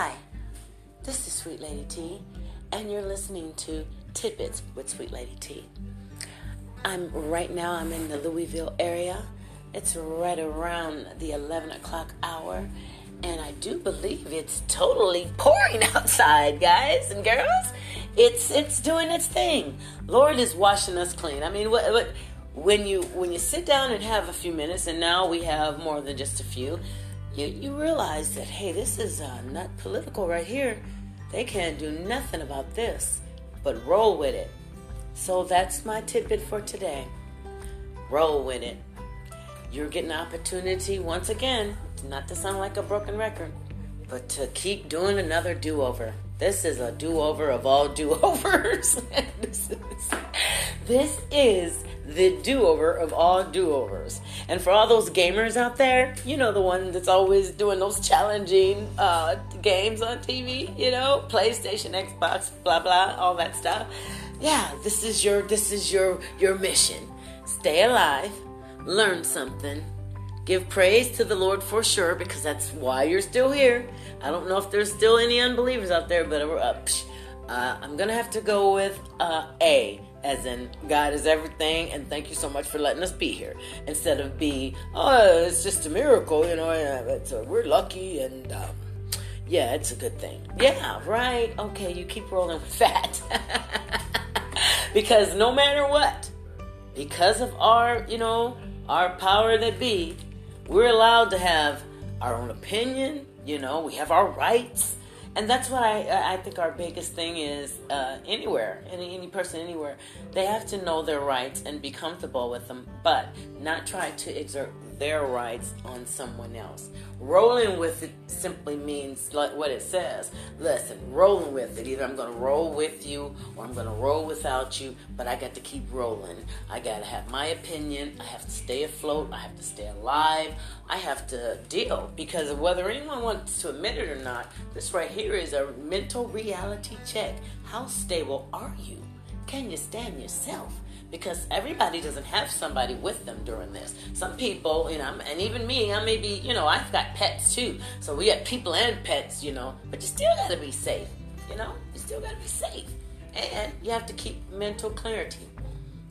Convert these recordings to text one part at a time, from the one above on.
Hi, this is Sweet Lady T, and you're listening to Tidbits with Sweet Lady T. I'm right now. I'm in the Louisville area. It's right around the 11 o'clock hour, and I do believe it's totally pouring outside, guys and girls. It's it's doing its thing. Lord is washing us clean. I mean, what, what when you when you sit down and have a few minutes, and now we have more than just a few, you you realize that hey, this is uh, not political right here. They can't do nothing about this, but roll with it. So that's my tidbit for today. Roll with it. You're getting an opportunity once again, not to sound like a broken record, but to keep doing another do over. This is a do over of all do overs. this, is, this is the do over of all do overs. And for all those gamers out there, you know the one that's always doing those challenging uh, games on TV, you know, PlayStation, Xbox, blah blah, all that stuff. Yeah, this is your this is your your mission. Stay alive, learn something, give praise to the Lord for sure because that's why you're still here. I don't know if there's still any unbelievers out there, but uh, uh, I'm gonna have to go with uh, A as in God is everything, and thank you so much for letting us be here. Instead of be, oh, it's just a miracle, you know, it's a, we're lucky, and um, yeah, it's a good thing. Yeah, right. Okay, you keep rolling with that. because no matter what, because of our, you know, our power that be, we're allowed to have our own opinion, you know, we have our rights and that's what I I think our biggest thing is uh, anywhere any any person anywhere they have to know their rights and be comfortable with them, but not try to exert their rights on someone else. Rolling with it simply means like what it says. Listen, rolling with it. Either I'm going to roll with you or I'm going to roll without you, but I got to keep rolling. I got to have my opinion. I have to stay afloat. I have to stay alive. I have to deal because whether anyone wants to admit it or not, this right here is a mental reality check. How stable are you? Can you stand yourself? Because everybody doesn't have somebody with them during this. Some people, you know, and even me, I may be, you know, I've got pets too. So we got people and pets, you know, but you still got to be safe, you know, you still got to be safe. And you have to keep mental clarity.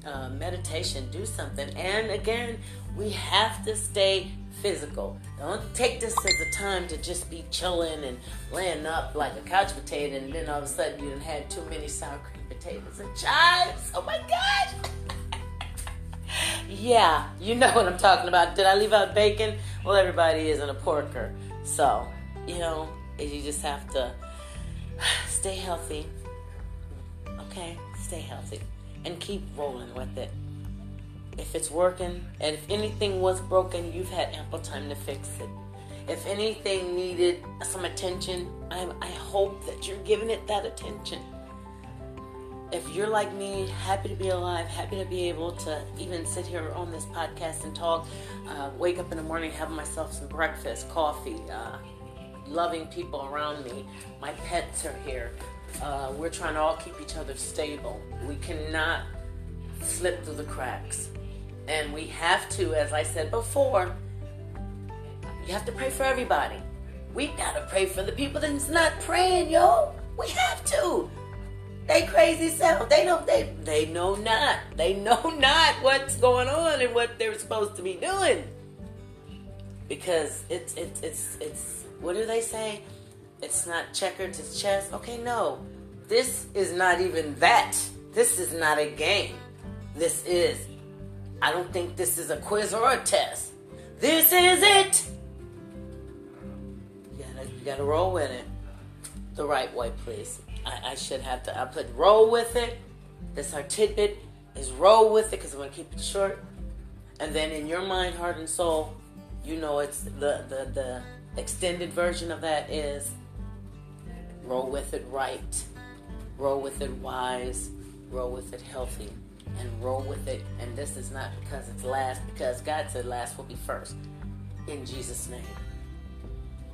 Uh, meditation, do something. And again, we have to stay physical. Don't take this as a time to just be chilling and laying up like a couch potato, and then all of a sudden you had too many sour cream potatoes and chives. Oh my gosh. yeah, you know what I'm talking about. Did I leave out bacon? Well, everybody isn't a porker. So, you know, you just have to stay healthy. Okay, stay healthy and keep rolling with it. If it's working, and if anything was broken, you've had ample time to fix it. If anything needed some attention, I, I hope that you're giving it that attention if you're like me, happy to be alive, happy to be able to even sit here on this podcast and talk, uh, wake up in the morning, have myself some breakfast, coffee, uh, loving people around me. My pets are here. Uh, we're trying to all keep each other stable. We cannot slip through the cracks. And we have to, as I said before, you have to pray for everybody. We gotta pray for the people that's not praying, yo. We have to. They crazy self. They don't. They they know not. They know not what's going on and what they're supposed to be doing. Because it's it's it's it's. What do they say? It's not checkers. It's chess. Okay, no. This is not even that. This is not a game. This is. I don't think this is a quiz or a test. This is it. You gotta, you gotta roll with it the right way, please. I, I should have to. I put roll with it. That's our tidbit. Is roll with it because I want to keep it short. And then in your mind, heart, and soul, you know it's the the the extended version of that is roll with it right, roll with it wise, roll with it healthy, and roll with it. And this is not because it's last, because God said last will be first. In Jesus' name,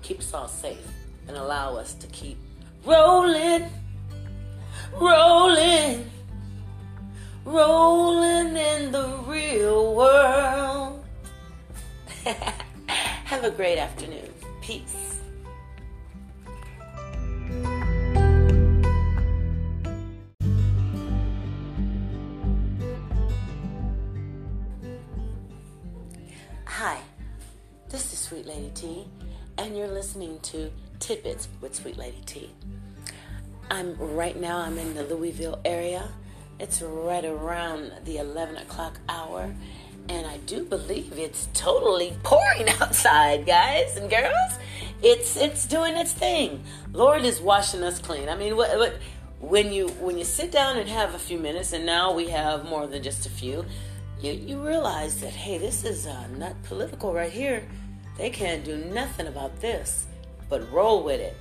keep us all safe and allow us to keep rolling rolling, rolling in the real world. Have a great afternoon. Peace. Hi, this is Sweet Lady T, and you're listening to Tidbits with Sweet Lady T. I'm right now. I'm in the Louisville area. It's right around the 11 o'clock hour, and I do believe it's totally pouring outside, guys and girls. It's it's doing its thing. Lord is washing us clean. I mean, what, what when you when you sit down and have a few minutes, and now we have more than just a few, you you realize that hey, this is uh, not political right here. They can't do nothing about this, but roll with it.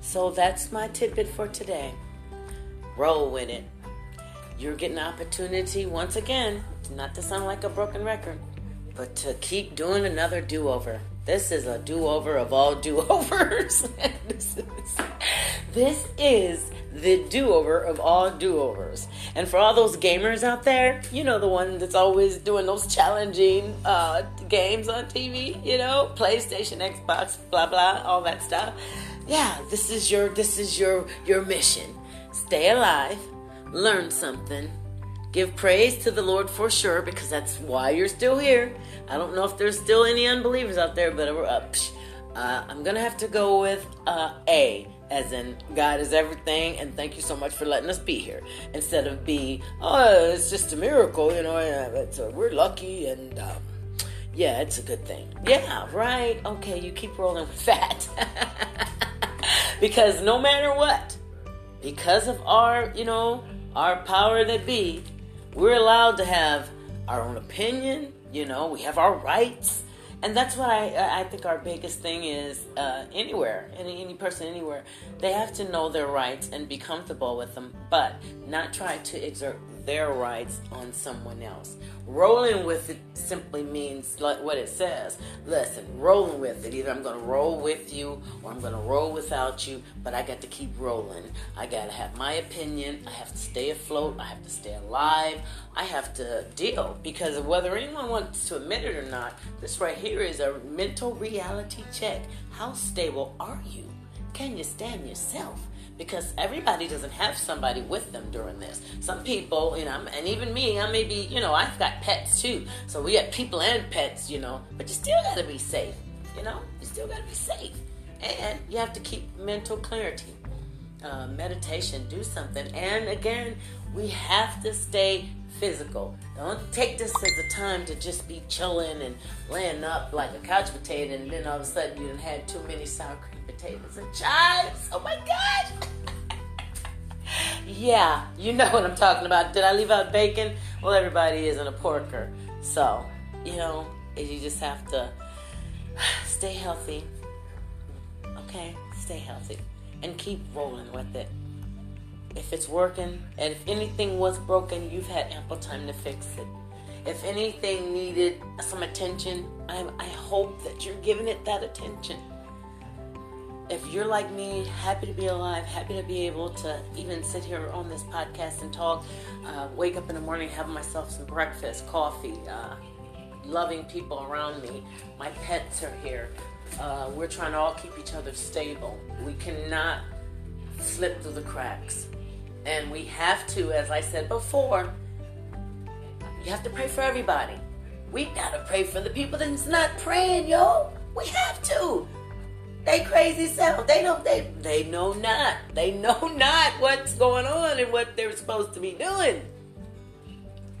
So that's my tidbit for today. Roll with it. You're getting opportunity once again, not to sound like a broken record, but to keep doing another do over. This is a do over of all do overs. this, is, this is the do over of all do overs. And for all those gamers out there, you know the one that's always doing those challenging uh, games on TV, you know, PlayStation, Xbox, blah blah, all that stuff. Yeah, this is your this is your your mission. Stay alive learn something. Give praise to the Lord for sure because that's why you're still here. I don't know if there's still any unbelievers out there, but uh, uh, I'm to have to go with uh, A, as in God is everything, and thank you so much for letting us be here. Instead of be, oh, it's just a miracle, you know, it's a, we're lucky and. Um, yeah, it's a good thing. Yeah, right. Okay, you keep rolling with that. because no matter what, because of our, you know, our power that be, we're allowed to have our own opinion. You know, we have our rights, and that's what I I think our biggest thing is. Uh, anywhere, any any person anywhere, they have to know their rights and be comfortable with them, but not try to exert their rights on someone else. Rolling with it simply means like what it says. Listen, rolling with it. Either I'm going to roll with you or I'm going to roll without you, but I got to keep rolling. I got to have my opinion. I have to stay afloat. I have to stay alive. I have to deal because whether anyone wants to admit it or not, this right here is a mental reality check. How stable are you? Can you stand yourself? Because everybody doesn't have somebody with them during this. Some people, you know, and even me, I may be, you know, I've got pets too. So we have people and pets, you know, but you still got to be safe, you know, you still got to be safe. And you have to keep mental clarity. Uh, meditation, do something. And again, we have to stay physical. Don't take this as a time to just be chilling and laying up like a couch potato, and then all of a sudden you had too many sour cream potatoes and chives. Oh my God. yeah, you know what I'm talking about. Did I leave out bacon? Well, everybody isn't a porker. So, you know, you just have to stay healthy. Okay? Stay healthy. And keep rolling with it. If it's working, and if anything was broken, you've had ample time to fix it. If anything needed some attention, I, I hope that you're giving it that attention if you're like me, happy to be alive, happy to be able to even sit here on this podcast and talk, uh, wake up in the morning, have myself some breakfast, coffee, uh, loving people around me. My pets are here. Uh, we're trying to all keep each other stable. We cannot slip through the cracks. And we have to, as I said before, you have to pray for everybody. We gotta pray for the people that's not praying, yo. We have to. They crazy self. They don't. They they know not. They know not what's going on and what they're supposed to be doing.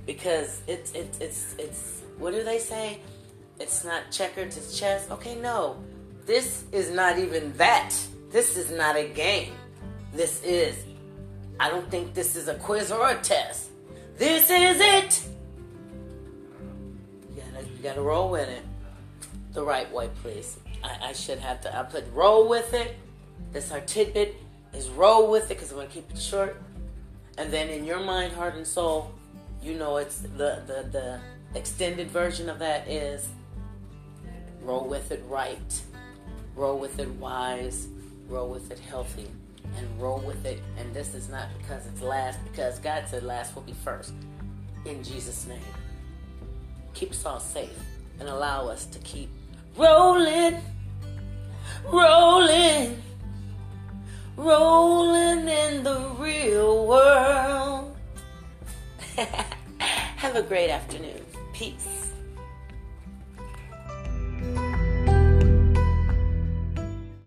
Because it's it's it's it's. What do they say? It's not checkers. It's chess. Okay, no. This is not even that. This is not a game. This is. I don't think this is a quiz or a test. This is it. You gotta, you gotta roll with it the right way, please. I, I should have to. I put roll with it. That's our tidbit. Is roll with it because I'm gonna keep it short. And then in your mind, heart, and soul, you know it's the the the extended version of that is roll with it right, roll with it wise, roll with it healthy, and roll with it. And this is not because it's last, because God said last will be first. In Jesus' name, keep us all safe and allow us to keep rolling rolling, rolling in the real world. Have a great afternoon. Peace.